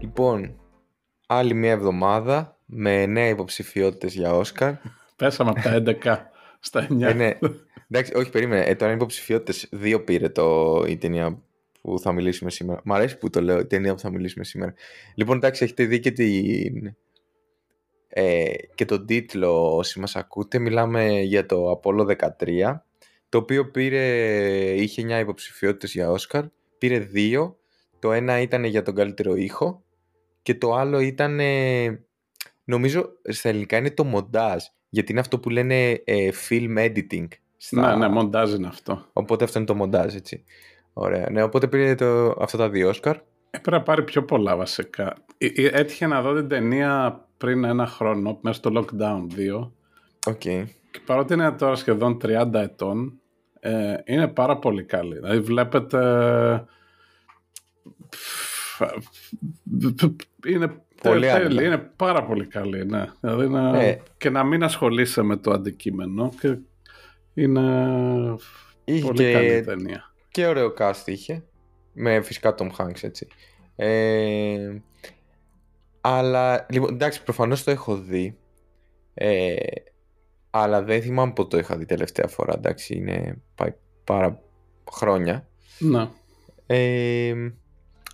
Λοιπόν, άλλη μια εβδομάδα με νέα υποψηφιότητες για Όσκαρ. Πέσαμε από τα 11 στα 9. Ε, ναι. Εντάξει, όχι, περίμενε. Ε, τώρα είναι υποψηφιότητες. Δύο πήρε το, η ταινία που θα μιλήσουμε σήμερα. Μ' αρέσει που το λέω, η ταινία που θα μιλήσουμε σήμερα. Λοιπόν, εντάξει, έχετε δει και, την, ε, και τον τίτλο όσοι μας ακούτε. Μιλάμε για το Apollo 13, το οποίο πήρε, είχε 9 υποψηφιότητες για Όσκαρ. Πήρε δύο. Το ένα ήταν για τον καλύτερο ήχο και το άλλο ήταν, νομίζω στα ελληνικά είναι το μοντάζ, γιατί είναι αυτό που λένε ε, film editing. Στα... Ναι, ναι, μοντάζ είναι αυτό. Οπότε αυτό είναι το μοντάζ, έτσι. Ωραία. Ναι, οπότε πήρε το, αυτά τα δύο Όσκαρ. Έπρεπε να πάρει πιο πολλά βασικά. Ε, ε, έτυχε να δω την ταινία πριν ένα χρόνο, μέσα στο lockdown 2. Okay. Και παρότι είναι τώρα σχεδόν 30 ετών, ε, είναι πάρα πολύ καλή. Δηλαδή βλέπετε είναι πολύ τέλει, είναι πάρα πολύ καλή, ναι. Δηλαδή να, ε. και να μην ασχολείσαι με το αντικείμενο και είναι είχε πολύ και, καλή ταινία. Και ωραίο cast είχε, με φυσικά Tom Hanks έτσι. Ε, αλλά, λοιπόν, εντάξει, προφανώς το έχω δει, ε, αλλά δεν θυμάμαι πότε το είχα δει τελευταία φορά, εντάξει, είναι πάει πάρα χρόνια. Ναι. Ε,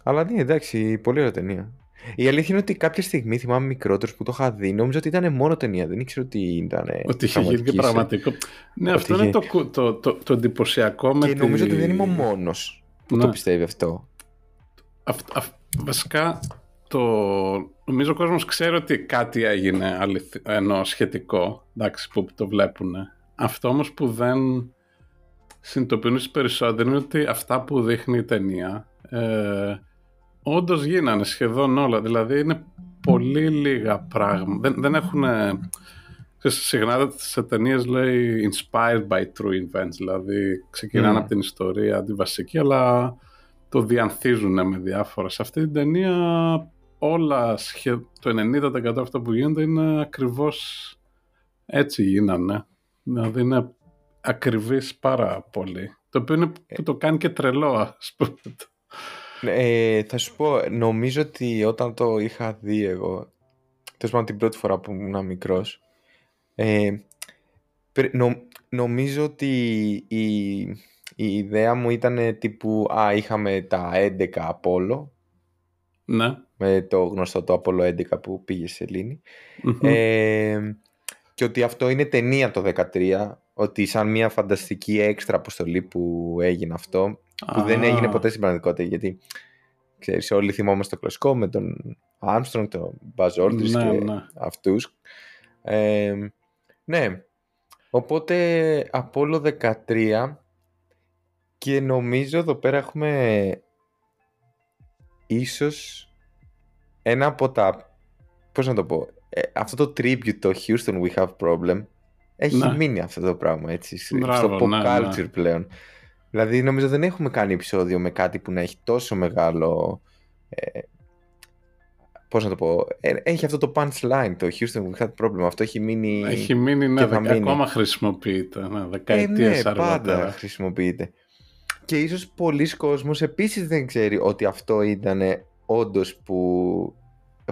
αλλά ναι, εντάξει, πολύ ωραία ταινία. Η αλήθεια είναι ότι κάποια στιγμή θυμάμαι μικρότερος που το είχα δει. Νόμιζα ότι ήταν μόνο ταινία. Δεν ήξερα ότι ήταν. Ότι είχε γίνει και πραγματικό. Ναι, αυτό είναι το, το, το, το, εντυπωσιακό με Και νομίζω ότι δεν είμαι ο μόνος που το πιστεύει αυτό. βασικά, το... νομίζω ο κόσμος ξέρει ότι κάτι έγινε ενώ σχετικό, εντάξει, που το βλέπουν. Αυτό όμως που δεν συνειδητοποιούν περισσότερο είναι ότι αυτά που δείχνει η ταινία ε, Όντως γίνανε σχεδόν όλα. Δηλαδή είναι πολύ λίγα πράγματα. Δεν, δεν έχουν. Συχνά σε ταινίες λέει inspired by true events, δηλαδή ξεκινάνε mm. από την ιστορία τη βασική, αλλά το διανθίζουν με διάφορα. Σε αυτή την ταινία όλα, το 90% αυτό που γίνεται είναι ακριβώς έτσι γίνανε. Δηλαδή είναι ακριβής πάρα πολύ. Το οποίο είναι, που το κάνει και τρελό, ας πούμε. Ε, θα σου πω, νομίζω ότι όταν το είχα δει εγώ, τέλος πάντων την πρώτη φορά που ήμουν μικρός, ε, νομίζω ότι η, η ιδέα μου ήταν τύπου «Α, είχαμε τα 11 Απόλλω». Ναι. Με το γνωστό το Απόλλω 11 που πήγε σε Ελλήνη. Ε, και ότι αυτό είναι ταινία το 13, ότι σαν μια φανταστική έξτρα αποστολή που έγινε αυτό, που δεν έγινε ποτέ στην πραγματικότητα, γιατί ξέρεις, όλοι θυμόμαστε το κλασικό με τον Armstrong, τον Buzz Aldrin ναι, και ναι. αυτούς. ναι, οπότε Απόλλω 13 και νομίζω εδώ πέρα έχουμε ίσως ένα από τα, πώς να το πω, ε, αυτό το tribute το Houston We Have Problem έχει ναι. μείνει αυτό το πράγμα έτσι, στο pop culture πλέον. Δηλαδή νομίζω δεν έχουμε κάνει επεισόδιο με κάτι που να έχει τόσο μεγάλο... Ε, πώς να το πω... Ε, έχει αυτό το punchline, το Houston we had problem. Αυτό έχει μείνει... Έχει μείνει, ναι, δεκα, ακόμα χρησιμοποιείται. Ναι, δεκαετίες ε, ναι, πάντα χρησιμοποιείται. Και ίσως πολλοί κόσμος επίσης δεν ξέρει ότι αυτό ήταν όντως που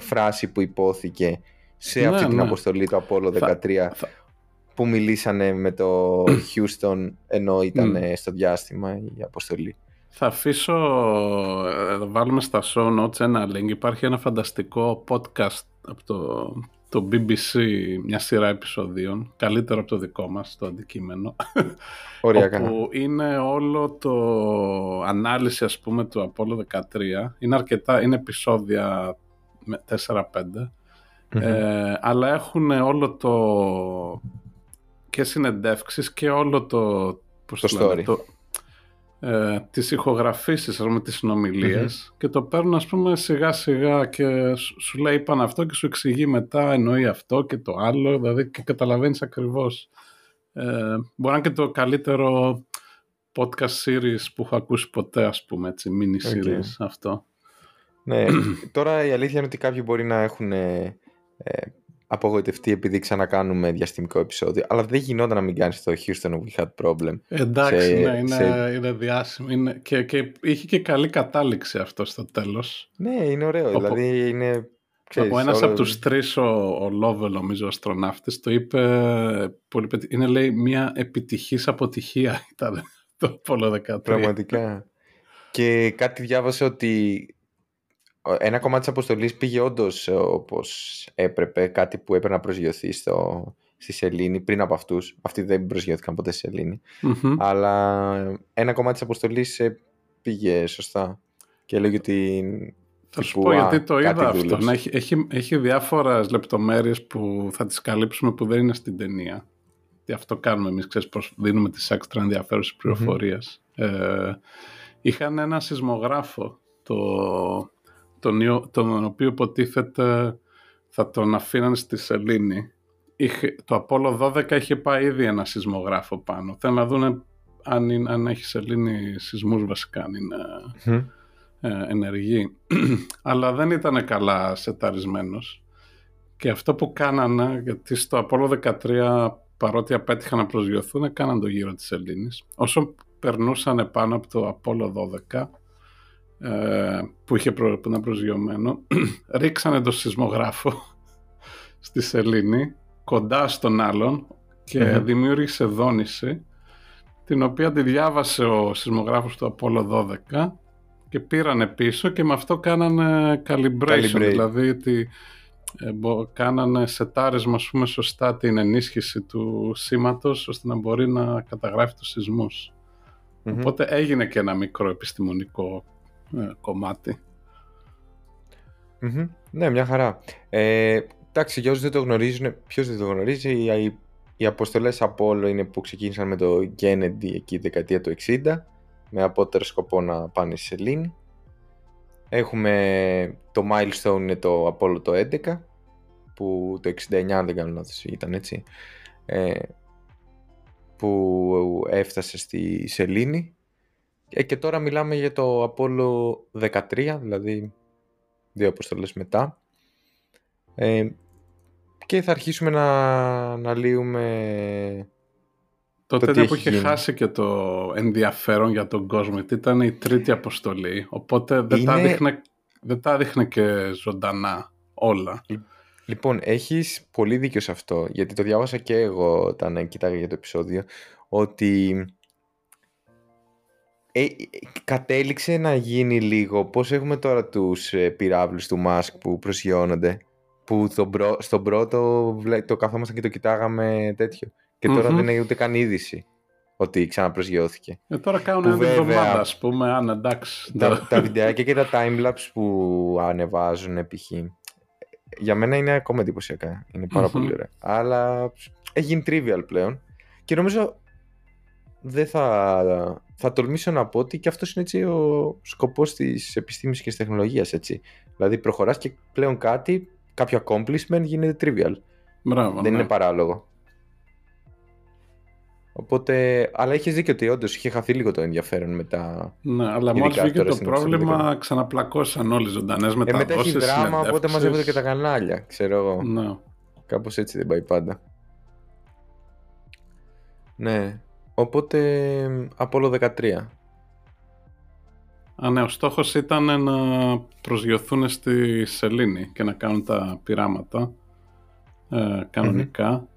φράση που υπόθηκε σε ναι, αυτή την ναι. αποστολή του Apollo 13 που μιλήσανε με το Houston ενώ ήταν στο διάστημα η αποστολή. Θα αφήσω, ε, θα βάλουμε στα show notes ένα link. Υπάρχει ένα φανταστικό podcast από το, το BBC, μια σειρά επεισοδίων, καλύτερο από το δικό μας, το αντικείμενο. Ωραία, όπου είναι όλο το ανάλυση, ας πούμε, του Apollo 13. Είναι αρκετά, είναι επεισόδια 4-5. Ε, αλλά έχουν όλο το και συνεντεύξεις και όλο το, πώς το story. Το, ε, τις ηχογραφήσεις με τις συνομιλιες και το παίρνουν ας πούμε σιγά σιγά και σου λέει είπαν αυτό και σου εξηγεί μετά εννοεί αυτό και το άλλο δηλαδή και καταλαβαίνεις ακριβώς. Ε, μπορεί να είναι και το καλύτερο podcast series που έχω ακούσει ποτέ ας πούμε έτσι mini series αυτό. Ναι, τώρα η αλήθεια είναι ότι κάποιοι μπορεί να έχουν ε, ε, απογοητευτεί επειδή ξανακάνουμε διαστημικό επεισόδιο. Αλλά δεν γινόταν να μην κάνει το Houston We Had Problem. Εντάξει, σε, ναι, είναι, σε... είναι διάσημο. Είναι, και, και είχε και καλή κατάληξη αυτό στο τέλος. Ναι, είναι ωραίο. Οπό... Δηλαδή είναι Ξέρεις, από ένας όλο... από τους τρεις, ο, ο Λόβελ, νομίζω, ο αστροναύτης, το είπε πολύ Είναι, λέει, μια επιτυχής αποτυχία ήταν το Apollo 13. Πραγματικά. και κάτι διάβασε ότι ένα κομμάτι της αποστολής πήγε όντως όπως έπρεπε, κάτι που έπρεπε να προσγειωθεί στο, στη Σελήνη πριν από αυτούς. Αυτοί δεν προσγειώθηκαν ποτέ στη σεληνη Αλλά ένα κομμάτι της αποστολής ε, πήγε σωστά. Και έλεγε ότι θα σου πω γιατί το είδα αυτό. Έχει, έχει, έχει διάφορες λεπτομέρειες που θα τις καλύψουμε που δεν είναι στην ταινία. Τι αυτό κάνουμε εμείς, ξέρεις πώς δίνουμε τις έξτρα ενδιαφέρουσες πληροφορίες. Ε, είχαν ένα σεισμογράφο το, τον, τον οποίο υποτίθεται θα τον αφήναν στη Σελήνη. Είχε, το Απόλλω 12 είχε πάει ήδη ένα σεισμογράφο πάνω. Θέλω να δουν αν, είναι, αν έχει Σελήνη σεισμούς βασικά, αν είναι ε, ενεργή. Αλλά δεν ήταν καλά σεταρισμένος. Και αυτό που κάνανε, γιατί στο Απόλλω 13 παρότι απέτυχαν να προσγειωθούν, κάναν το γύρο της Ελλήνης. Όσο περνούσαν πάνω από το Απόλλω 12, ε, που, είχε προ, που ήταν προσγειωμένο, ρίξανε το σεισμογράφο στη Σελήνη, κοντά στον άλλον και δημιούργησε δόνηση, την οποία τη διάβασε ο σεισμογράφος του Απόλλω 12 και πήρανε πίσω και με αυτό κάνανε calibration, δηλαδή ότι ε, κάνανε σετάρισμα ας πούμε σωστά την ενίσχυση του σήματος ώστε να μπορεί να καταγράφει τους σεισμούς. Οπότε έγινε και ένα μικρό επιστημονικό ε, κομματι Ναι, μια χαρά. Ε, εντάξει, για όσους δεν το γνωρίζουν, ποιος δεν το γνωρίζει, οι, οι αποστολές Apollo είναι που ξεκίνησαν με το Kennedy εκεί δεκαετία του 60 με απότερο σκοπό να πάνε στη Σελήνη. Έχουμε το milestone είναι το Apollo το 11 που το 69 αν δεν κάνω λάθος ήταν έτσι ε, που έφτασε στη Σελήνη ε, και τώρα μιλάμε για το Apollo 13 δηλαδή δύο αποστολές μετά ε, και θα αρχίσουμε να, να λύουμε Τότε ήταν που είχε χάσει και το ενδιαφέρον για τον κόσμο, γιατί ήταν η τρίτη αποστολή, οπότε δεν, τα, δείχνε, δεν τα δείχνε και ζωντανά όλα. Λοιπόν, έχεις πολύ δίκιο σε αυτό, γιατί το διάβασα και εγώ όταν κοιτάγα για το επεισόδιο, ότι ε, κατέληξε να γίνει λίγο πώς έχουμε τώρα τους ε, πυράβλους του Μάσκ που προσγειώνονται, που το, στον πρώτο το καθόμασταν και το κοιτάγαμε τέτοιο. Και τωρα δεν έχει ούτε καν είδηση ότι ξαναπροσγειώθηκε. Ε, τώρα κάνουν μια εβδομάδα, ας πούμε, αν εντάξει. Τα, τα βιντεάκια και τα timelapse που ανεβάζουν π.χ. Για μένα είναι ακόμα εντυπωσιακά. Είναι πάρα πολύ ωραία. Αλλά έχει γίνει trivial πλέον. Και νομίζω δεν θα, θα τολμήσω να πω ότι και αυτός είναι έτσι ο σκοπός της επιστήμης και της τεχνολογίας. Έτσι. Δηλαδή προχωράς και πλέον κάτι, κάποιο accomplishment γίνεται trivial. Μπράβο, δεν ναι. είναι παράλογο. Οπότε, αλλά έχει δίκιο ότι όντως είχε χαθεί λίγο το ενδιαφέρον μετά. Ναι, αλλά μόλις βγήκε το πρόβλημα, ξαναπλακώσαν όλοι ζωντανές μεταδόσει. Ε, μετά έχει δράμα, οπότε μαζεύονται και τα κανάλια, ξέρω εγώ. Ναι. Κάπως έτσι δεν πάει πάντα. Ναι. Οπότε, Απόλο 13. Α, ναι, ο στόχος ήταν να προσγειωθούν στη Σελήνη και να κάνουν τα πειράματα ε, κανονικά.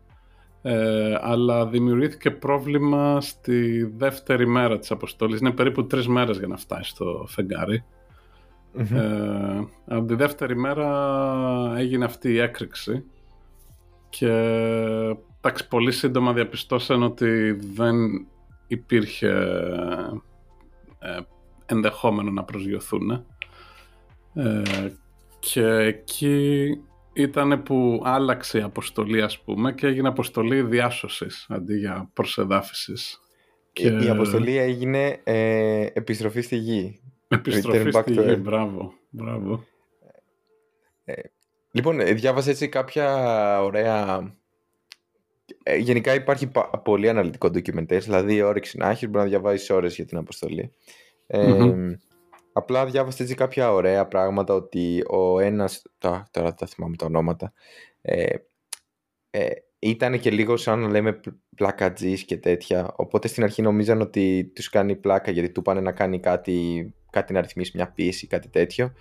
Ε, αλλά δημιουργήθηκε πρόβλημα στη δεύτερη μέρα της αποστολής. Είναι περίπου τρεις μέρες για να φτάσει στο φεγγαρι Ε, από τη δεύτερη μέρα έγινε αυτή η έκρηξη και εντάξει, πολύ σύντομα διαπιστώσαν ότι δεν υπήρχε ε, ενδεχόμενο να προσγειωθούν. Ε, και εκεί ήταν που άλλαξε η αποστολή ας πούμε και έγινε αποστολή διάσωσης αντί για προσεδάφισης. Και... Η αποστολή έγινε ε, επιστροφή στη γη. Επιστροφή στη γη, μπράβο. μπράβο. Ε, λοιπόν, ε, διάβασα έτσι κάποια ωραία... Ε, γενικά υπάρχει πολύ αναλυτικό ντοκιμεντέρ, δηλαδή η όρεξη να έχεις, μπορεί να διαβάσεις ώρες για την αποστολή. Ε, απλά διάβασα έτσι κάποια ωραία πράγματα ότι ο ένας, τώρα, τώρα τα θυμάμαι τα ονόματα, ε, ε, ήταν και λίγο σαν να λέμε πλακατζής και τέτοια, οπότε στην αρχή νομίζαν ότι τους κάνει πλάκα γιατί του πάνε να κάνει κάτι, κάτι να ρυθμίσει μια πίεση, κάτι τέτοιο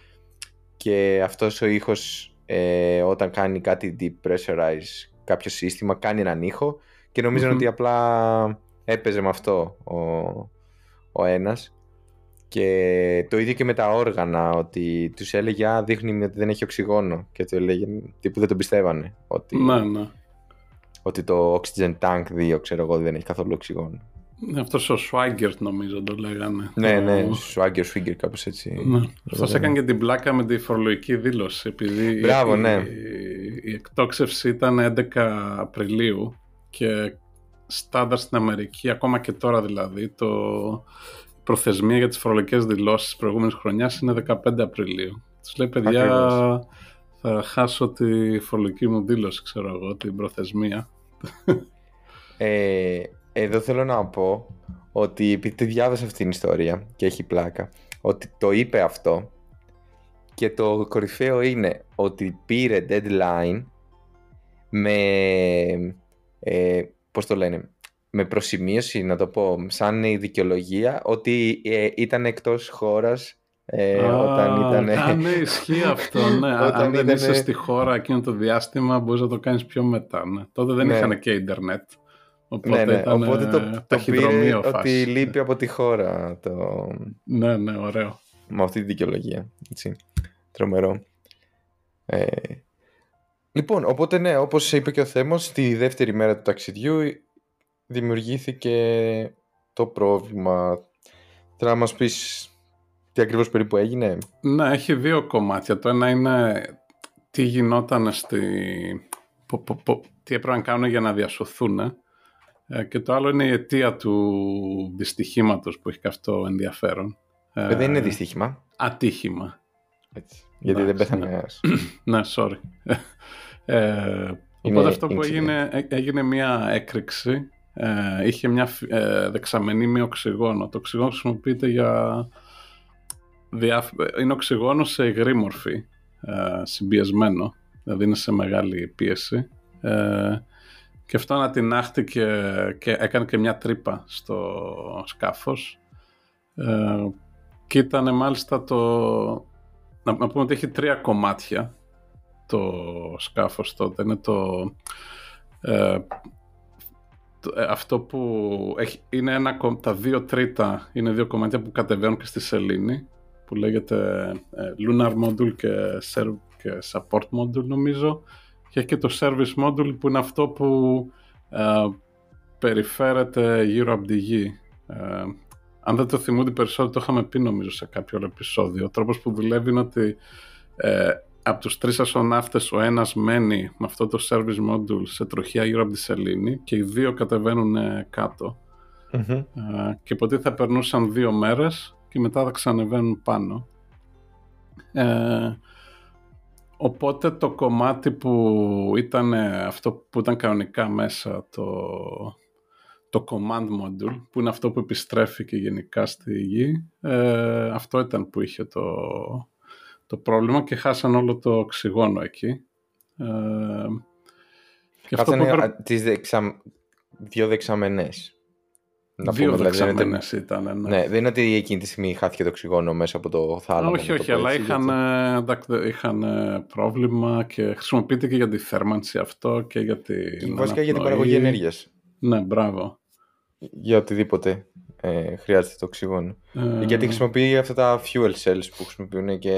και αυτός ο ήχος ε, όταν κάνει κάτι deep pressurize κάποιο σύστημα κάνει έναν ήχο και νομιζαν ότι απλά έπαιζε με αυτό ο, ο ένας. Και το ίδιο και με τα όργανα ότι τους έλεγε α δείχνει ότι δεν έχει οξυγόνο και του έλεγε τύπου δεν τον πιστεύανε ότι, ναι, ναι. ότι το Oxygen Tank 2 ξέρω εγώ δεν έχει καθόλου οξυγόνο ναι, αυτός ο Swagger νομίζω το λέγανε. Ναι, ναι, Swagger, Swagger κάπως έτσι. Ναι. Αυτός έκανε και την πλάκα με τη φορολογική δήλωση επειδή Μπράβο, η, ναι. η, εκτόξευση ήταν 11 Απριλίου και στάνταρ στην Αμερική, ακόμα και τώρα δηλαδή, το η προθεσμία για τις φορολογικές δηλώσεις της προηγούμενης χρονιάς είναι 15 Απριλίου. Τους λέει, παιδιά, Ακριβώς. θα χάσω τη φορολογική μου δήλωση, ξέρω εγώ, την προθεσμία. Ε, εδώ θέλω να πω ότι επειδή τη διάβασα αυτήν την ιστορία και έχει πλάκα, ότι το είπε αυτό και το κορυφαίο είναι ότι πήρε deadline με, ε, πώς το λένε, με προσημείωση, να το πω, σαν η δικαιολογία, ότι ε, ήταν εκτός χώρας ε, όταν ήταν... Α, ναι, ισχύει αυτό, ναι. Όταν Αν δεν ήτανε- είσαι στη χώρα εκείνο το διάστημα, μπορείς να το κάνεις πιο μετά, ναι. Τότε δεν Ναι. είχαν και ίντερνετ. Οπότε ναι, ναι, ήταν οπότε το, ε, το πήρε ταχυδρομείο ότι φάση. λείπει από τη χώρα το, Ναι, ναι, ωραίο. με αυτή τη δικαιολογία. Έτσι. Τρομερό. Ε, λοιπόν, οπότε ναι, όπως είπε και ο Θέμος, τη δεύτερη μέρα του ταξιδιού δημιουργήθηκε το πρόβλημα. Θέλω να μας πεις τι ακριβώς περίπου έγινε. Ναι, έχει δύο κομμάτια. Το ένα είναι τι γινόταν στη... πο- πο- πο- τι έπρεπε να κάνουν για να διασωθούν. Ε, και το άλλο είναι η αιτία του δυστυχήματος που έχει και αυτό ενδιαφέρον. Ε, δεν είναι δυστύχημα. Ατύχημα. Έτσι, γιατί δεν Εντάξει, πέθανε ναι. κανένας. Ναι, sorry. Ε, Είναι οπότε αυτό που incident. έγινε, έ- έγινε μια έκρηξη. Ε, είχε μια φυ- ε, δεξαμενή με οξυγόνο. Το οξυγόνο χρησιμοποιείται για... Διά, είναι οξυγόνο σε υγρή μορφή, ε, συμπιεσμένο, δηλαδή είναι σε μεγάλη πίεση. Ε, και αυτό ανατινάχτηκε και έκανε και μια τρύπα στο σκάφος. Ε, και ήταν μάλιστα το... Να, να πούμε ότι έχει τρία κομμάτια το σκάφος τότε. Είναι το... ε, το- ε, αυτό που έχει, είναι ένα, κο- τα δύο τρίτα είναι δύο κομμάτια που κατεβαίνουν και στη σελήνη που λέγεται ε, Lunar Module και, serv, και Support Module νομίζω και έχει και το Service Module που είναι αυτό που ε, περιφέρεται γύρω από τη γη. Ε, αν δεν το θυμούνται περισσότερο το είχαμε πει νομίζω σε κάποιο άλλο επεισόδιο. Ο τρόπος που δουλεύει είναι ότι ε, από τους τρεις αστροναύτες ο ένας μένει με αυτό το service module σε τροχιά γύρω από τη σελήνη και οι δύο κατεβαίνουν ε, κάτω. Μμμ. Ε, και ποτέ θα περνούσαν δύο μέρες και μετά θα ξανεβαίνουν πάνω. Ε, οπότε το κομμάτι που ήταν ε, αυτό που ήταν κανονικά μέσα το, το command module που είναι αυτό που επιστρέφει και γενικά στη γη ε, αυτό ήταν που είχε το, το πρόβλημα και χάσαν όλο το οξυγόνο εκεί. Ε, και αυτό που Κάτσανε έπρεπε- α, τις δεξα... δύο δεξαμενές. Να δύο πούμε, δηλαδή, δεν είναι- δεξαμενές ήταν. Ναι. Ναι, δεν είναι ότι εκείνη τη στιγμή χάθηκε το οξυγόνο μέσα από το θάλαμο. όχι, να το όχι, πω αλλά έτσι, είχαν, γιατί- ε, εντάξει, είχαν ε, πρόβλημα και χρησιμοποιείται και για τη θέρμανση αυτό και για την Βασικά για την αναπνοή. παραγωγή ενέργειας. Ναι, μπράβο. Για οτιδήποτε ε, χρειάζεται το οξυγόνο. Ε, Γιατί χρησιμοποιεί αυτά τα fuel cells που χρησιμοποιούν και,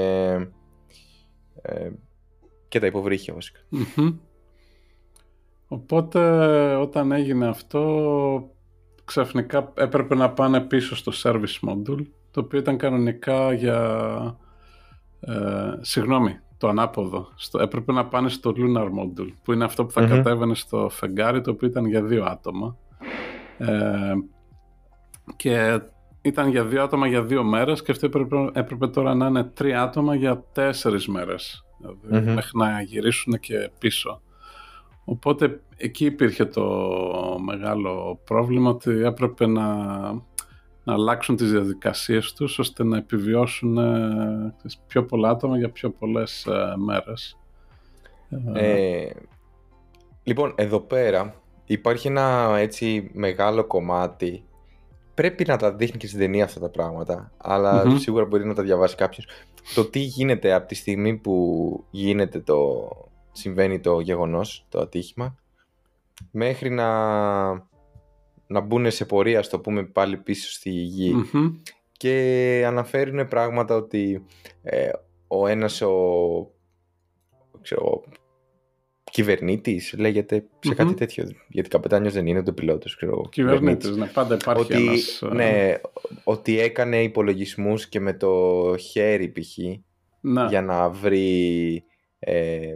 ε, και τα υποβρύχια βασικά. μμμ. Οπότε όταν έγινε αυτό ξαφνικά έπρεπε να πάνε πίσω στο service module το οποίο ήταν κανονικά για ε, συγγνώμη το ανάποδο στο, έπρεπε να πάνε στο lunar module που είναι αυτό που θα Μμμ. κατέβαινε στο φεγγάρι το οποίο ήταν για δύο άτομα ε, και ήταν για δύο άτομα για δύο μέρες και αυτό έπρεπε, έπρεπε τώρα να είναι τρία άτομα για τέσσερις μέρες δηλαδή, Μμμ. μέχρι να γυρίσουν και πίσω οπότε εκεί υπήρχε το μεγάλο πρόβλημα ότι έπρεπε να, να να αλλάξουν τις διαδικασίες τους ώστε να επιβιώσουν ε, πιο πολλά άτομα για πιο πολλές ε, μέρες. Ε, λοιπόν, εδώ πέρα υπάρχει ένα έτσι μεγάλο κομμάτι πρέπει να τα δείχνει και στην ταινία αυτά τα πράγματα, σίγουρα μπορεί να τα διαβάσει κάποιος. Το τι γίνεται από τη στιγμή που γίνεται το, συμβαίνει το γεγονός, το ατύχημα, μέχρι να, να μπουν σε πορεία, στο πούμε πάλι πίσω στη γη. Και αναφέρουν πράγματα ότι ε, ο ένας ο, ξέρω, κυβερνήτης, λέγεται σε κάτι τέτοιο. Γιατί καπετάνιος δεν είναι ούτε πιλότος. Κυβερνήτης, ναι, πάντα υπάρχει ότι, ένας... Ε, ναι, ότι έκανε υπολογισμούς και με το χέρι π.χ. Ναι. για να βρει ε,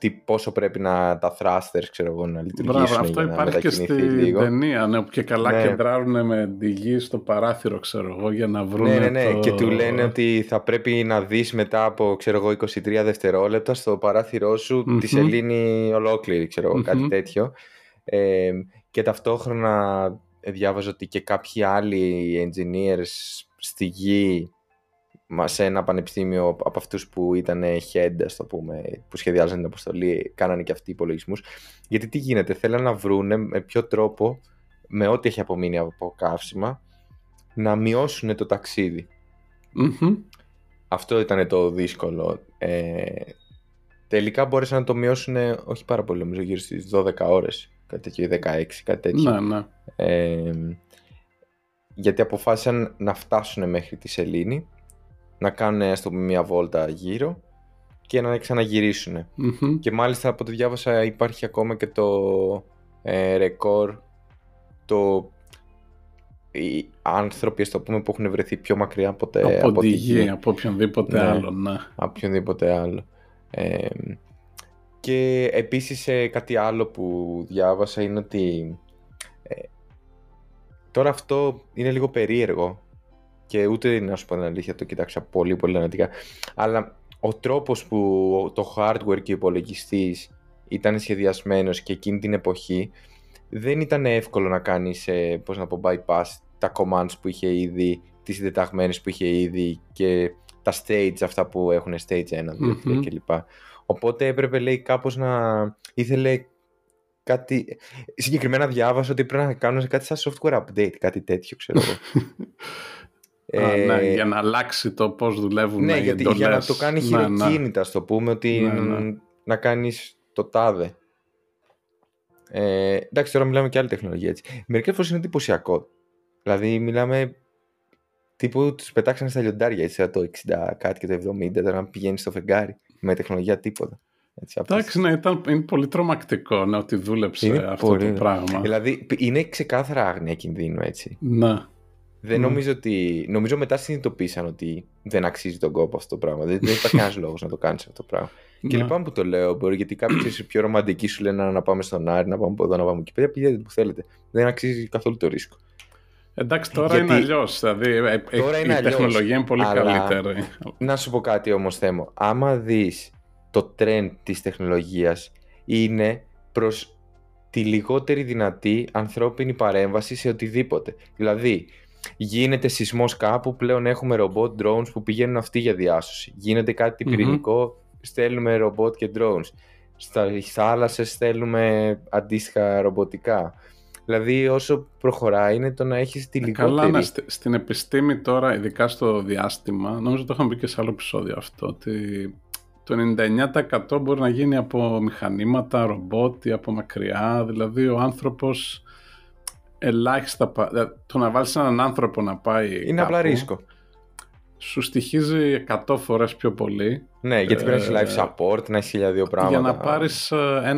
τι, πόσο πρέπει να τα thrusters ξέρω εγώ, να λειτουργήσουν Μπράβο, αυτό για υπάρχει και στην λίγο. ταινία, ναι, που και καλά Ναι. κεντράρουν με τη γη στο παράθυρο, ξέρω εγώ, για να βρουν Ναι, ναι, ναι. το... Και του λένε ότι θα πρέπει να δεις μετά από, ξέρω εγώ, 23 δευτερόλεπτα στο παράθυρό σου τη Μμμ. σελήνη ολόκληρη, ξέρω εγώ, κάτι Μμμ. τέτοιο. Ε, και ταυτόχρονα διάβαζα ότι και κάποιοι άλλοι engineers στη γη μα σε ένα πανεπιστήμιο από αυτούς που ήταν head, ας το πούμε, που σχεδιάζαν την αποστολή, κάνανε και αυτοί υπολογισμούς. Γιατί τι γίνεται, θέλανε να βρούνε με ποιο τρόπο, με ό,τι έχει απομείνει από καύσιμα, να μειώσουν το ταξίδι. Μμμ. Αυτό ήταν το δύσκολο. Ε, τελικά μπόρεσαν να το μειώσουν, όχι πάρα πολύ, νομίζω γύρω στις 12 ώρες, κάτι τέτοιο, ή 16, κάτι τέτοιο. Ναι, ναι. Ε, γιατί αποφάσισαν να φτάσουν μέχρι τη Σελήνη, να κάνουν ας το πούμε μια βόλτα γύρω και να ξαναγυρίσουν. Μμμ. Και μάλιστα από ό,τι διάβασα υπάρχει ακόμα και το ε, ρεκόρ το οι άνθρωποι ας το πούμε που έχουν βρεθεί πιο μακριά από, τε, από, από τη τη γη, από οποιονδήποτε Ναι. άλλο, ναι. από οποιονδήποτε άλλο. Ε, και επίσης ε, κάτι άλλο που διάβασα είναι ότι ε, τώρα αυτό είναι λίγο περίεργο και ούτε να σου πω την αλήθεια το κοιτάξα πολύ πολύ αναλυτικά αλλά ο τρόπος που το hardware και ο υπολογιστής ήταν σχεδιασμένος και εκείνη την εποχή δεν ήταν εύκολο να κάνεις ε, πώς να πω bypass τα commands που είχε ήδη τις συντεταγμένες που είχε ήδη και τα stage αυτά που έχουν stage 1, 2, 3 Μμμ. κλπ. Οπότε έπρεπε λέει κάπως να ήθελε κάτι... Συγκεκριμένα διάβασα ότι πρέπει να κάνουν κάτι σαν software update, κάτι τέτοιο ξέρω εγώ. Α, Ε, ναι, για να αλλάξει το πώς δουλεύουν ναι, οι γιατί για να εντολές. το κάνει Ναι, ναι. χειροκίνητα, στο πούμε, ότι Ναι, ναι. να κάνεις το τάδε. Ε, εντάξει, τώρα μιλάμε και άλλη τεχνολογία έτσι. Μερικές φορές είναι εντυπωσιακό. Δηλαδή, μιλάμε τύπου τους πετάξανε στα λιοντάρια, έτσι, σαν το 60 κάτι και το 70, τώρα να πηγαίνεις στο φεγγάρι με τεχνολογία τίποτα. Έτσι, αυτές- Εντάξει, ναι, ήταν, είναι πολύ τρομακτικό ναι, ότι δούλεψε Είναι αυτό πολύ, το ναι. πράγμα. Δηλαδή, π- είναι ξεκάθαρα άγνοια κινδύνου, έτσι. Ναι. Δεν Ναι. νομίζω ότι. Νομίζω μετά συνειδητοποίησαν ότι δεν αξίζει τον κόπο αυτό το πράγμα. Δεν, δεν υπάρχει κανένας λόγος να το κάνεις αυτό το πράγμα. Και Ναι. λυπάμαι που το λέω, μπορεί γιατί κάποιοι ξέρεις, πιο ρομαντικοί σου λένε «Να, να πάμε στον Άρη, να πάμε από εδώ, να πάμε εκεί. Παιδιά, πηγαίνετε που θέλετε. Δεν αξίζει καθόλου το ρίσκο. Εντάξει, τώρα Γιατί- είναι αλλιώς. Δηλαδή, ε, ε, Τώρα η είναι αλλιώς, τεχνολογία είναι πολύ αλλά- καλύτερη. Να σου πω κάτι όμως Θέμο. Άμα δεις το trend της τεχνολογίας είναι προς τη λιγότερη δυνατή ανθρώπινη παρέμβαση σε οτιδήποτε. Δηλαδή, γίνεται σεισμός κάπου, πλέον έχουμε ρομπότ drones που πηγαίνουν αυτοί για διάσωση. Γίνεται κάτι Μμμ. πυρηνικό, στέλνουμε ρομπότ και drones. Στα θάλασσες στέλνουμε αντίστοιχα ρομποτικά. Δηλαδή, όσο προχωράει είναι το να έχεις τη λιγότερη... Καλά, ναι, στη- στην επιστήμη τώρα, ειδικά στο διάστημα, νομίζω το είχαμε πει και σε άλλο επεισόδιο αυτό, ότι το 99% μπορεί να γίνει από μηχανήματα, ρομπότ ή από μακριά. Δηλαδή, ο άνθρωπος ελάχιστα... πα- δηλαδή, Το να βάλεις έναν άνθρωπο να πάει Είναι απλά κάπου, ρίσκο. Σου στοιχίζει 100 φορές πιο πολύ Ναι, γιατί πρέπει να Ε, έχει live support, να έχεις χίλια δύο πράγματα. για να πάρεις ε,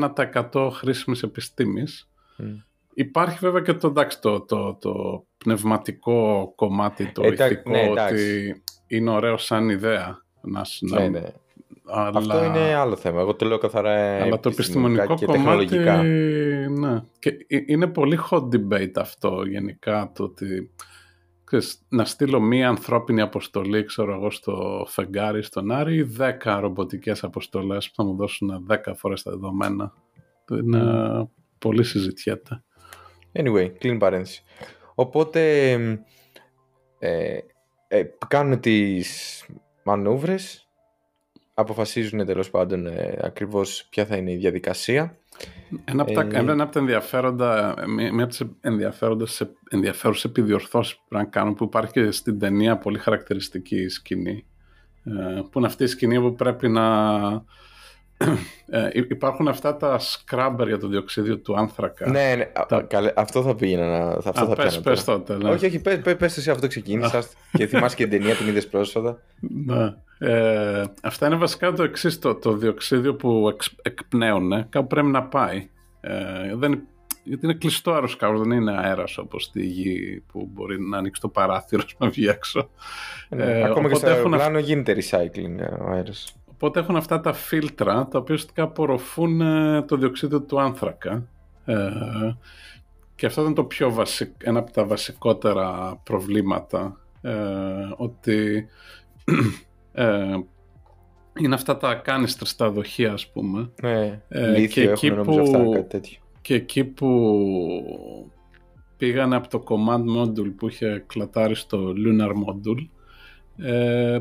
1% χρήσιμης επιστήμης. Μμ. Υπάρχει βέβαια και το, εντάξει, το, το, το πνευματικό κομμάτι, το Ε, τα- ηθικό, ναι, εντάξει. ότι είναι ωραίο σαν ιδέα. Να, σ- να- Ναι, ναι. Αλλά, Αυτό είναι άλλο θέμα. Εγώ το λέω καθαρά αλλά το επιστημονικό και κομμάτι, τεχνολογικά. ναι. Και ε- είναι πολύ hot debate αυτό γενικά, το ότι ξέρεις, να στείλω μία ανθρώπινη αποστολή, ξέρω εγώ, στο φεγγάρι, στον Άρη, ή 10 ρομποτικές αποστολές που θα μου δώσουν 10 φορές τα δεδομένα. Είναι πολύ συζητιέται. Anyway, κλείνει παρένθεση. Οπότε, εμ, ε, ε, κάνουν τις μανούβρες, αποφασίζουν τέλος πάντων ε, ακριβώς ποια θα είναι η διαδικασία. Ένα από, τα, Ε, ένα από τα ενδιαφέροντα, μία μία από τις ενδιαφέροντες, επιδιορθώσει επιδιορθώσεις που πρέπει να κάνουν που υπάρχει και στην ταινία πολύ χαρακτηριστική σκηνή ε, που είναι αυτή η σκηνή που πρέπει να ε, υ- υπάρχουν αυτά τα σκράμπερ για το διοξίδιο του άνθρακα Ναι, ναι, α, Τα- καλέ, αυτό θα πήγαινα να. θα- Αυτό Α, θα πες, πιάνω πες τώρα. τότε ναι. Όχι, όχι, πες, πες, πες εσύ αυτό ξεκίνησα και θυμάσαι και την ταινία την είδες πρόσφατα. Ναι. Ε, αυτά είναι βασικά το εξής το, το διοξίδιο που εξ, εκπνέουν κάπου πρέπει να πάει ε, δεν, γιατί είναι κλειστό αεροσκάφος δεν είναι αέρας όπως στη γη που μπορεί να ανοίξει το παράθυρο να βγει έξω Ναι, Ε, Ακόμα και οπότε στο έχουν αεροπλάνο γίνεται recycling ε, ο αέρας. Οπότε έχουν αυτά τα φίλτρα τα οποία ουσιαστικά απορροφούν ε, το διοξείδιο του άνθρακα. Ε, και αυτό ήταν το πιο βασικ, ένα από τα βασικότερα προβλήματα. Ε, ότι ε, είναι αυτά τα κάνιστρα στα δοχεία ας πούμε. Ναι, Ε, λίθιο και έχουν εκεί νομίζω που- αυτά, κάτι τέτοιο. Και εκεί που πήγανε από το command module που είχε κλατάρει στο lunar module ε,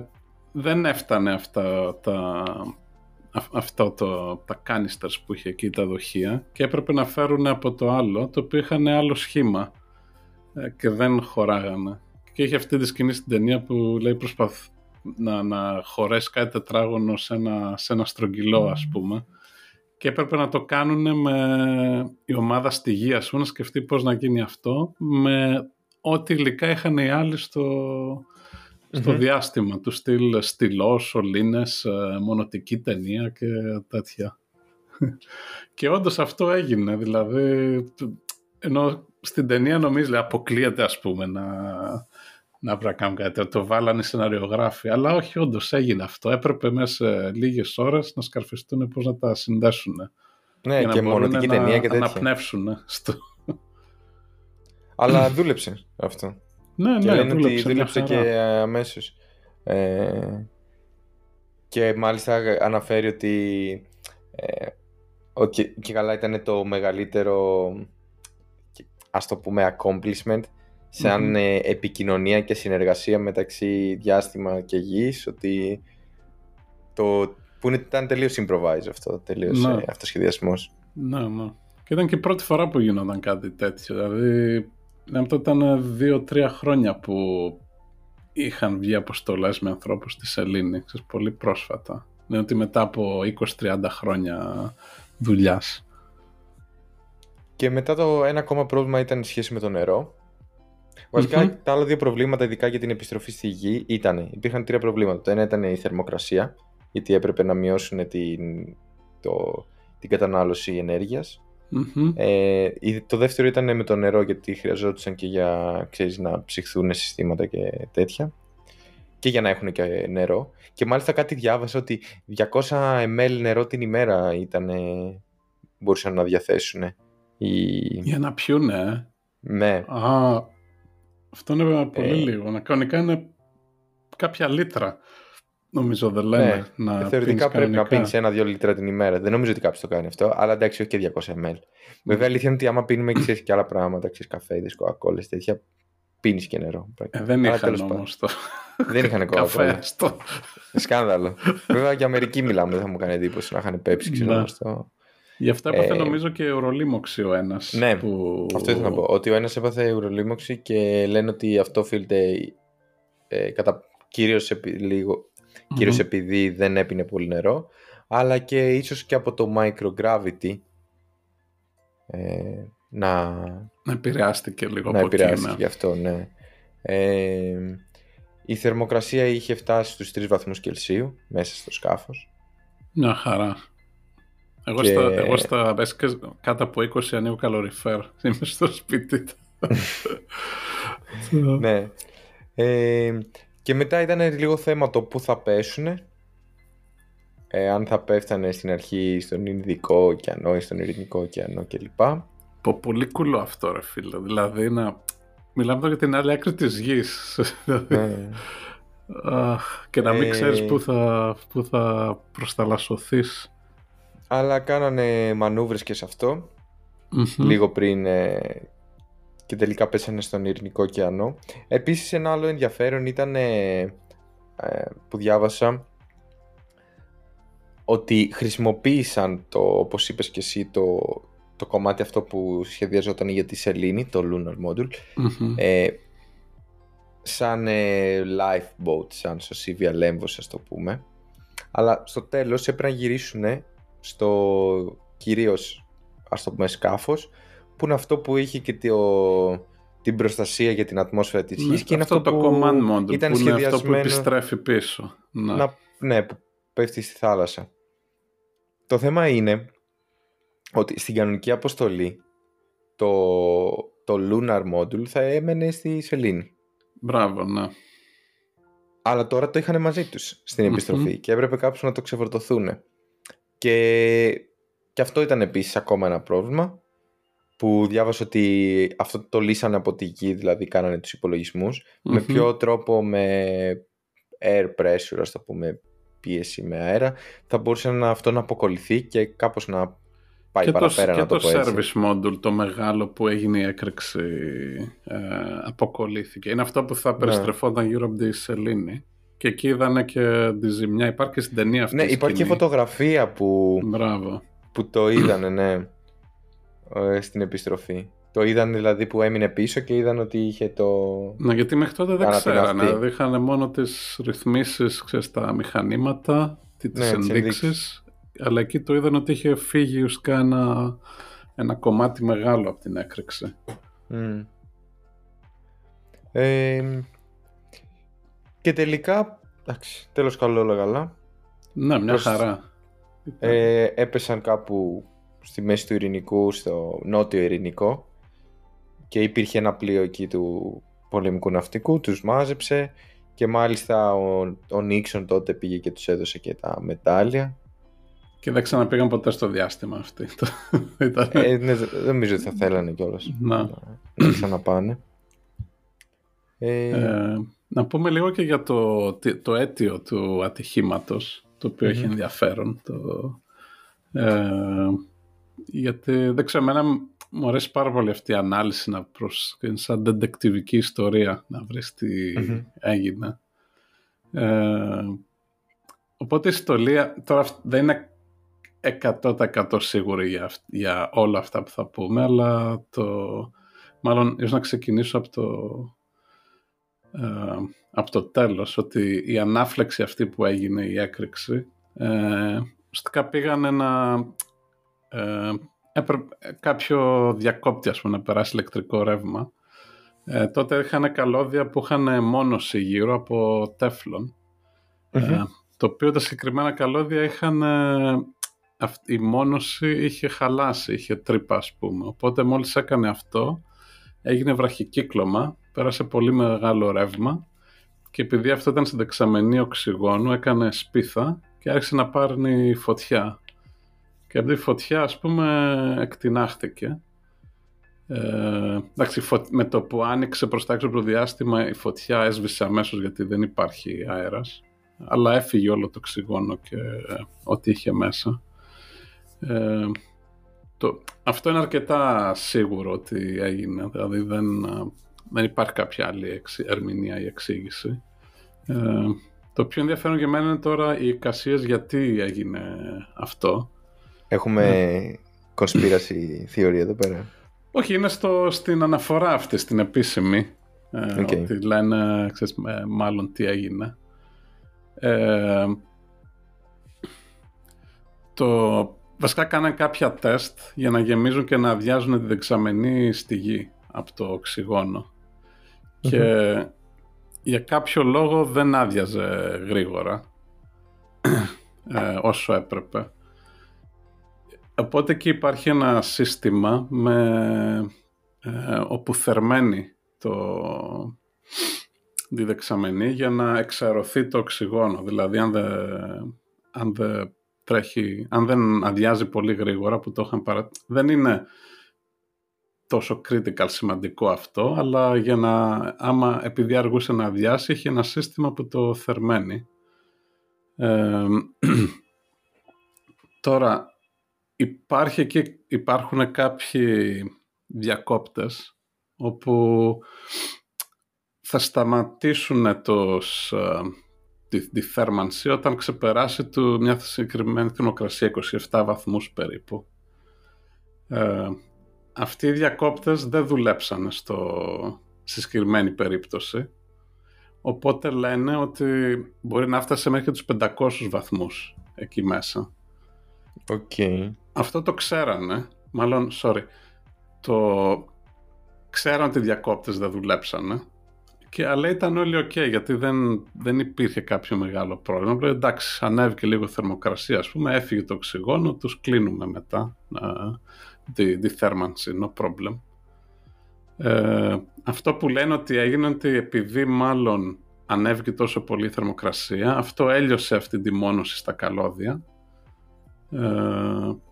δεν έφτανε αυτά τα, α- αυτό το, τα canisters που είχε εκεί τα δοχεία και έπρεπε να φέρουν από το άλλο το οποίο είχαν άλλο σχήμα ε, και δεν χωράγανε. Και είχε αυτή τη σκηνή στην ταινία που λέει προσπαθ να, να χωρέσει κάτι τετράγωνο σε ένα, σε ένα στρογγυλό ας πούμε. Και έπρεπε να το κάνουν με η ομάδα στη γη ας πούμε, να σκεφτεί πώς να γίνει αυτό με ό,τι υλικά είχαν οι άλλοι στο, στο Μμμ. διάστημα του στυλ στυλός, σωλήνες, ε, μονοτική ταινία και τέτοια. και όντως αυτό έγινε, δηλαδή ενώ στην ταινία νομίζω λέει, αποκλείεται ας πούμε να, να πρέπει να κάνουν κάτι τέτοιο. το βάλανε οι σεναριογράφοι αλλά όχι όντως έγινε αυτό έπρεπε μέσα σε λίγες ώρες να σκαρφιστούν πώς να τα συνδέσουν Ναι, για να και μπορούν μονοτική να ταινία και τέτοια. αναπνεύσουν στο... Αλλά δούλεψε αυτό. Ναι, και ναι, λένε ότι δούλεψε μια δούλεψε και χαρά. αμέσως. Ε, και μάλιστα αναφέρει ότι ε, ότι και καλά ήταν το μεγαλύτερο και- ας το πούμε accomplishment σαν Μμμ. ε, επικοινωνία και συνεργασία μεταξύ διάστημα και γης ότι το που είναι- ήταν τελείως improvise αυτό, τελείως Ναι. ε, αυτοσχεδιασμός. Ναι, ναι. Και ήταν και η πρώτη φορά που γινόταν κάτι τέτοιο. Δηλαδή, αυτό ήταν δύο-τρία χρόνια που είχαν βγει αποστολές με ανθρώπους στη Σελήνη. Ξέρεις, πολύ πρόσφατα. Είναι ότι μετά από 20-30 χρόνια δουλειάς. Και μετά το ένα ακόμα πρόβλημα ήταν η σχέση με το νερό. Βασικά, Μμμ. τα άλλα δύο προβλήματα, ειδικά για την επιστροφή στη γη, ήταν. Υπήρχαν τρία προβλήματα. Το ένα ήταν η θερμοκρασία, γιατί έπρεπε να μειώσουν την, το, την κατανάλωση ενέργειας. Ε, η- το δεύτερο ήταν με το νερό, γιατί χρειαζόντουσαν και για ξέρεις, να ψυχθούν συστήματα και τέτοια. Και για να έχουν και νερό. Και μάλιστα κάτι διάβασα ότι 200 ml νερό την ημέρα ήταν, μπορούσαν να διαθέσουν. Οι... Για να πιούνε. ε. Ναι, Α, αυτό είναι πολύ Ε. λίγο. Να κανονικά είναι κάποια λίτρα. Νομίζω δεν λένε να Ε, Θεωρητικά πίνεις πρέπει να κανονικά. πίνεις ένα-δύο λίτρα την ημέρα. Δεν νομίζω ότι κάποιος το κάνει αυτό, αλλά εντάξει, όχι και 200 ml. Βέβαια, αλήθεια είναι ότι άμα πίνουμε ξέρεις, και άλλα πράγματα, ξέρεις καφέδε, κοκακόλες, τέτοια, πίνεις και νερό. Ε, δεν Αλλά είχαν τέλος πάντων. όμως το Δεν είχαν καφέ κοκακόλα. αυτό. Σκάνδαλο. Βέβαια, για Αμερική μιλάμε, δεν θα μου κάνει εντύπωση να είχαν πέψει, ξέρω Ναι. εγώ, στο... Γι' αυτό έπαθε Ε, νομίζω και ουρολίμωξη ο ένας. Ναι, που... Αυτό ήθελα να πω. Ότι ο ένας έπαθε ουρολίμωξη και λένε ότι αυτό οφείλεται ε, κατά κυρίως, επει, λίγο, κυρίως Μμμ. επειδή δεν έπινε πολύ νερό, αλλά και ίσως και από το microgravity ε, να, Να επηρεάστηκε λίγο να από εκεί. επηρεάσει ναι. γι' αυτό, ναι. Ε, η θερμοκρασία είχε φτάσει στους 3 βαθμούς Κελσίου μέσα στο σκάφος. Μια χαρά. Εγώ, Και- στα, εγώ στα βασικά κάτω από 20 ανοίγω καλοριφέρ. Είμαι στο σπίτι. ναι. Ε, και μετά ήταν λίγο θέμα το πού θα πέσουν. Ε, αν θα πέφτανε στην αρχή στον Ινδικό ωκεανό ή στον Ειρηνικό ωκεανό κλπ. Πω, πολύ κουλό αυτό ρε φίλε. Δηλαδή να... Μιλάμε εδώ για την άλλη άκρη της γης. ναι. Αχ, και να μην Ε, ξέρεις πού θα, πού θα προσταλασσωθείς. Αλλά κάνανε μανούβρες και σε αυτό Μμμ. λίγο πριν ε, και τελικά πέσανε στον Ειρηνικό ωκεανό. Επίσης ένα άλλο ενδιαφέρον ήταν ε, ε, που διάβασα ότι χρησιμοποίησαν το, όπως είπες και εσύ, το, το κομμάτι αυτό που σχεδιαζόταν για τη Σελήνη, το Lunar Module, ε, σαν ε, lifeboat, σαν σωσίβια λέμβος ας το πούμε. Αλλά στο τέλος έπρεπε να γυρίσουν στο κυρίως ας το πούμε σκάφος, που είναι αυτό που είχε και το, την προστασία για την ατμόσφαιρα της ναι, γης και είναι αυτό, αυτό το που command module ήταν που είναι αυτό που σχεδιασμένο επιστρέφει πίσω. Ναι. να, ναι, που πέφτει στη θάλασσα. Το θέμα είναι ότι στην κανονική αποστολή το, το Lunar Module θα έμενε στη Σελήνη. Μπράβο, ναι. Αλλά τώρα το είχαν μαζί τους στην Μμμ. επιστροφή και έπρεπε κάποιους να το ξεφορτωθούν. Και, και αυτό ήταν επίσης ακόμα ένα πρόβλημα που διάβασα ότι αυτό το λύσανε από τη γη, δηλαδή κάνανε τους υπολογισμούς. Με Μμμ. ποιο τρόπο με air pressure, ας το πούμε, πίεση με αέρα, θα μπορούσε να, αυτό να αποκολληθεί και κάπως να πάει και το, παραπέρα, και να το, το πω έτσι. service module, το μεγάλο που έγινε η έκρηξη, ε, αποκολλήθηκε. Είναι αυτό που θα Ναι. περιστρεφόταν γύρω από τη Σελήνη. Και εκεί είδανε και τη ζημιά. Υπάρχει και στην ταινία αυτή Ναι, η υπάρχει και σκηνή. φωτογραφία που, Μπράβο. που το είδανε, ναι, ε, στην επιστροφή. Το είδαν δηλαδή που έμεινε πίσω και είδαν ότι είχε το... Ναι, γιατί μέχρι τότε δεν Αναπηραστεί. ξέρανε. Δηλαδή είχαν μόνο τις ρυθμίσεις, ξέρεις, τα μηχανήματα, τι- τις Ναι, τις ενδείξεις. Αλλά εκεί το είδαν ότι είχε φύγει ουσικά ένα, ένα κομμάτι μεγάλο από την έκρηξη. Μμ. Ε, και τελικά, εντάξει, τέλος καλό όλα καλά. Ναι, μια Προς- χαρά. Ε, έπεσαν κάπου στη μέση του Ειρηνικού, στο νότιο Ειρηνικό και υπήρχε ένα πλοίο εκεί του πολεμικού ναυτικού, τους μάζεψε και μάλιστα ο, ο Νίξον τότε πήγε και τους έδωσε και τα μετάλλια. Και δεν ξαναπήγαν ποτέ στο διάστημα αυτοί. Το- Ήταν... Ε, ναι, δεν δεν νομίζω ότι θα θέλανε κιόλας Να. να, να ξαναπάνε. Ε, Ε, να πούμε λίγο και για το, τι- το αίτιο του ατυχήματος, το οποιο έχει Μμμ. ενδιαφέρον. Το, ε, γιατί δεν ξέρω, εμένα μου αρέσει πάρα πολύ αυτή η ανάλυση να προς, σαν δεντεκτιβική ιστορία να βρεις τι Μμμ. έγινε. Ε, οπότε η ιστορία τώρα αυ- δεν είναι 100% σίγουρη για, αυ- για όλα αυτά που θα πούμε, αλλά το, μάλλον ίσως να ξεκινήσω από το, ε, από το τέλος, ότι η ανάφλεξη αυτή που έγινε, η έκρηξη, ε, ουσιαστικά πήγαν ένα, ε, έπρεπε κάποιο διακόπτη ας πούμε, να περάσει ηλεκτρικό ρεύμα. Ε, τότε είχαν καλώδια που είχαν μόνωση γύρω από τέφλον. μμμ. Ε, το οποίο τα συγκεκριμένα καλώδια είχαν ε, αυ- η μόνωση είχε χαλάσει, είχε τρύπα ας πούμε. Οπότε μόλις έκανε αυτό έγινε βραχικύκλωμα, πέρασε πολύ μεγάλο ρεύμα και επειδή αυτό ήταν στην δεξαμενή οξυγόνου έκανε σπίθα και άρχισε να πάρνει φωτιά. Και από τη φωτιά ας πούμε εκτινάχθηκε. Ε, εντάξει, φω- με το που άνοιξε προς τα έξω από το διάστημα η φωτιά έσβησε αμέσως γιατί δεν υπάρχει αέρας αλλά έφυγε όλο το οξυγόνο και ε, ό,τι είχε μέσα. Ε, το, αυτό είναι αρκετά σίγουρο ότι έγινε, δηλαδή δεν, ε, δεν υπάρχει κάποια άλλη εξ- ερμηνεία ή εξήγηση. Ε, το πιο ενδιαφέρον για μένα είναι τώρα οι εικασίες γιατί έγινε αυτό. Έχουμε conspiracy theory εδώ πέρα. Όχι, είναι στο, στην αναφορά αυτή, στην επίσημη, ε, Οκ. ότι λένε, ξέρεις, ε, μάλλον τι έγινε. Ε, το, βασικά κάνανε κάποια τεστ για να γεμίζουν και να αδειάζουν τη δεξαμενή στη γη από το οξυγόνο. Και για κάποιο λόγο δεν άδειαζε γρήγορα ε, όσο έπρεπε. Οπότε και υπάρχει ένα σύστημα με, ε, όπου θερμαίνει το, τη δεξαμενή για να εξαερωθεί το οξυγόνο. Δηλαδή αν δεν, αν δεν τρέχει, αν δεν αδειάζει πολύ γρήγορα που το είχαν παρα... δεν είναι τόσο critical σημαντικό αυτό, αλλά για να, άμα επειδή αργούσε να αδειάσει, είχε ένα σύστημα που το θερμαίνει. Ε, τώρα, υπάρχει εκεί, υπάρχουν κάποιοι διακόπτες, όπου θα σταματήσουν το, τη, τη θέρμανση όταν ξεπεράσει του μια συγκεκριμένη θερμοκρασία 27 βαθμούς περίπου. Ε, αυτοί οι διακόπτες δεν δουλέψανε στο, στη συγκεκριμένη περίπτωση. Οπότε λένε ότι μπορεί να φτάσει μέχρι τους 500 βαθμούς εκεί μέσα. Okay. Αυτό το ξέρανε, μάλλον, sorry, το ξέραν ότι οι διακόπτες δεν δουλέψανε και, αλλά ήταν όλοι ok γιατί δεν, δεν υπήρχε κάποιο μεγάλο πρόβλημα. Λέει, εντάξει, ανέβηκε λίγο θερμοκρασία, ας πούμε, έφυγε το οξυγόνο, τους κλείνουμε μετά uh, τη, τη θέρμανση, no problem. Ε, αυτό που λένε ότι έγινε ότι επειδή μάλλον ανέβηκε τόσο πολύ η θερμοκρασία, αυτό έλειωσε αυτή τη μόνωση στα καλώδια. Ε,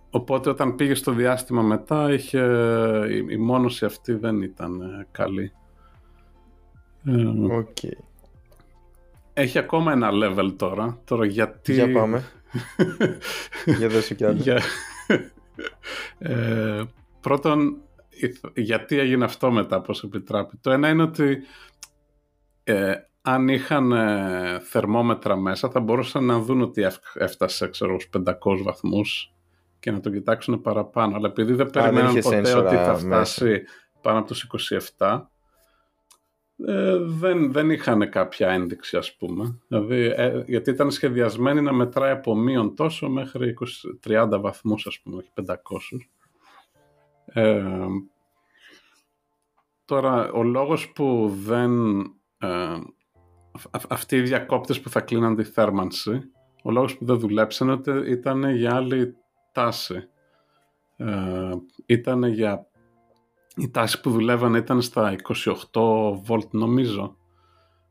οπότε όταν πήγε στο διάστημα μετά, είχε, η, η μόνωση αυτή δεν ήταν ε, καλή. Okay. Έχει ακόμα ένα level τώρα. Τώρα γιατί... Για πάμε. Για δώσω κι άλλο. Για... Ε, πρώτον, γιατί έγινε αυτό μετά, πώς επιτράπει. Το ένα είναι ότι ε, αν είχαν ε, θερμόμετρα μέσα θα μπορούσαν να δουν ότι έφτασε ξέρω, 500 βαθμούς και να το κοιτάξουν παραπάνω. Αλλά επειδή δεν περιμέναν ποτέ ότι θα φτάσει πάνω από τους 27 ε, δεν, δεν είχαν κάποια ένδειξη ας πούμε. Δηλαδή, ε, γιατί ήταν σχεδιασμένοι να μετράει από μείον τόσο μέχρι 20, 30 βαθμούς ας πούμε, όχι 500. Ε, τώρα, ο λόγος που δεν... Ε, αυτοί οι διακόπτες που θα κλείναν τη θέρμανση, ο λόγος που δεν δουλέψαν ότι ήταν για άλλη τάση. Ε, ήταν για η τάση που δουλεύανε ήταν στα 28 βολτ νομίζω.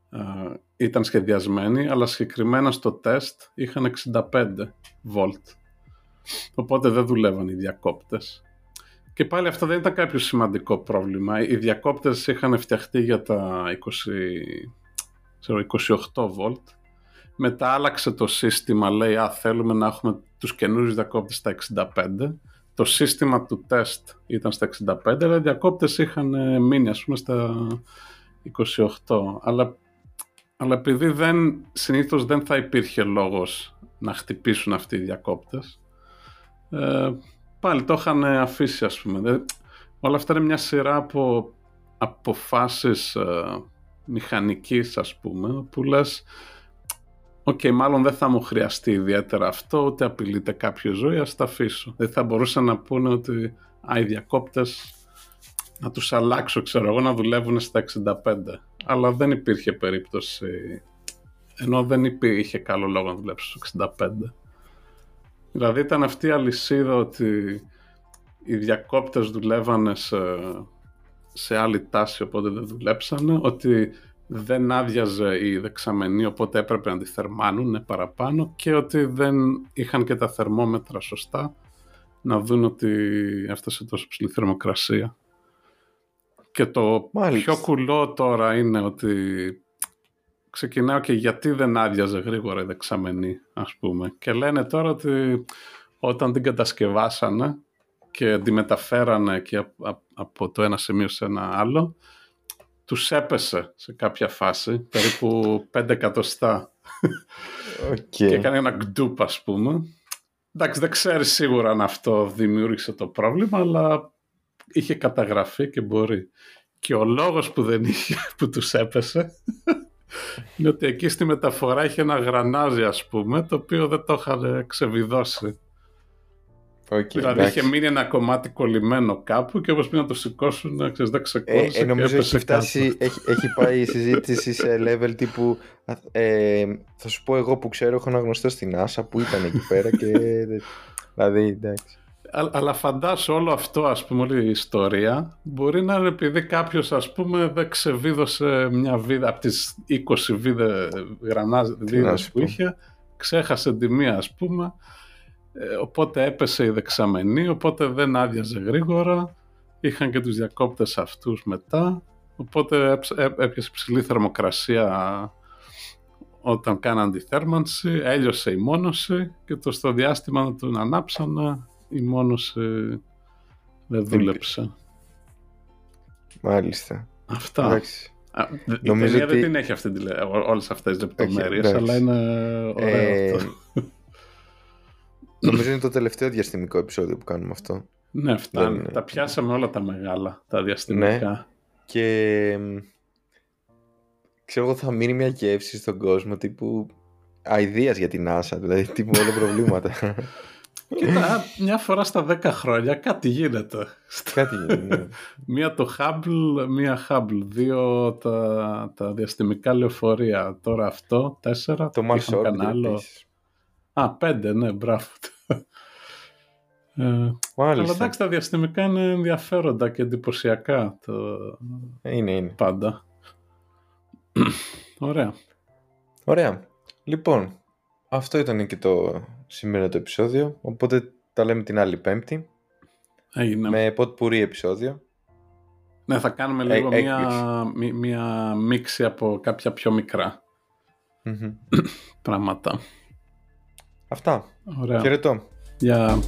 Ε, ήταν σχεδιασμένη, αλλά συγκεκριμένα στο τεστ είχαν 65 βολτ. Οπότε δεν δουλεύαν οι διακόπτες. Και πάλι αυτό δεν ήταν κάποιο σημαντικό πρόβλημα. Οι διακόπτες είχαν φτιαχτεί για τα 20, 28 βολτ. Μετά άλλαξε το σύστημα, λέει, α, θέλουμε να έχουμε τους καινούριους διακόπτες στα 65 το σύστημα του τεστ ήταν στα 65, αλλά οι διακόπτες είχαν ε, μείνει ας πούμε στα 28. Αλλά, αλλά επειδή δεν, συνήθως δεν θα υπήρχε λόγος να χτυπήσουν αυτοί οι διακόπτες, ε, πάλι το είχαν αφήσει ας πούμε. όλα αυτά είναι μια σειρά από αποφάσεις ε, μηχανικής ας πούμε, που λες OK, okay, μάλλον δεν θα μου χρειαστεί ιδιαίτερα αυτό, ούτε απειλείται κάποιο ζωή, ας τα αφήσω. Δεν θα μπορούσαν να πούνε ότι α, οι διακόπτες να τους αλλάξω, ξέρω εγώ, να δουλεύουν στα 65. Αλλά δεν υπήρχε περίπτωση, ενώ δεν υπήρχε καλό λόγο να δουλέψω στα 65. Δηλαδή ήταν αυτή η αλυσίδα ότι οι διακόπτες δουλεύανε σε, σε άλλη τάση, οπότε δεν δουλέψανε, ότι δεν άδειαζε η δεξαμενή οπότε έπρεπε να τη θερμάνουν παραπάνω και ότι δεν είχαν και τα θερμόμετρα σωστά να δουν ότι έφτασε τόσο ψηλή θερμοκρασία. Και το πιο κουλό τώρα είναι ότι ξεκινάω και γιατί δεν άδειαζε γρήγορα η δεξαμενή ας πούμε και λένε τώρα ότι όταν την κατασκευάσανε και τη μεταφέρανε και από το ένα σημείο σε ένα άλλο τους έπεσε σε κάποια φάση, περίπου 5 εκατοστά. Okay. και έκανε ένα γκντουπ, ας πούμε. Εντάξει, δεν ξέρει σίγουρα αν αυτό δημιούργησε το πρόβλημα, αλλά είχε καταγραφεί και μπορεί. Και ο λόγος που δεν είχε, που τους έπεσε, είναι ότι εκεί στη μεταφορά είχε ένα γρανάζι, ας πούμε, το οποίο δεν το είχαν ξεβιδώσει. Okay, δηλαδή είχε μείνει ένα κομμάτι κολλημένο κάπου και όπως πήγαν να το σηκώσουν, να ξέρεις, δεν ξεκόλλησε ε, ε, νομίζω έχει, φτάσει, έχει, έχει πάει η συζήτηση σε level τύπου ε, θα σου πω εγώ που ξέρω έχω ένα γνωστό στην Άσα που ήταν εκεί πέρα και δηλαδή εντάξει. αλλά φαντάσου όλο αυτό ας πούμε όλη η ιστορία μπορεί να είναι επειδή κάποιος ας πούμε δεν ξεβίδωσε μια βίδα από τις 20 βίδες που είχε ξέχασε τη μία ας πούμε ε, οπότε έπεσε η δεξαμενή, οπότε δεν άδειαζε γρήγορα. Είχαν και τους διακόπτες αυτούς μετά, οπότε έπιασε ψηλή θερμοκρασία όταν κάναν τη θέρμανση, έλειωσε η μόνωση και το στο διάστημα να τον ανάψανε η μόνωση δεν δούλεψε. Μάλιστα. Αυτά. Εντάξει. Α, η Νομίζω ταινία ότι- δεν την έχει αυτή τη, λε- ό- όλες αυτές τις λεπτομέρειες, εντάξει. αλλά είναι ωραίο Ε, αυτό. Νομίζω είναι το τελευταίο διαστημικό επεισόδιο που κάνουμε αυτό. Ναι, φτάνει. δεν- Τα πιάσαμε όλα τα μεγάλα, τα διαστημικά. Ναι. Και μ, ξέρω εγώ θα μείνει μια γεύση στον κόσμο τύπου αηδίας για την NASA, δηλαδή τύπου όλα προβλήματα. Κοίτα, μια φορά στα 10 χρόνια κάτι γίνεται. Κάτι γίνει. ναι. Μία το Hubble, μία Hubble. Δύο τα, τα διαστημικά λεωφορεία. Τώρα αυτό, τέσσερα. Το Mars Είχαν Orbiter κανένα άλλο. επίσης. Α, πέντε, ναι, μπράβο. Ε, αλλά Μάλιστα. εντάξει, τα διαστημικά είναι ενδιαφέροντα και εντυπωσιακά το Είναι, είναι. πάντα. Ωραία. Ωραία. Λοιπόν, αυτό ήταν και το σημερινό το επεισόδιο. Οπότε τα λέμε την άλλη Πέμπτη. Έγινε. Με ποτπουρί επεισόδιο. Ναι, θα κάνουμε Ε, λίγο μία, έκπληξη. μí- μία μίξη από κάποια πιο μικρά Μμμ. πράγματα. Αυτά. Ωραία. Χαιρετώ. Γεια.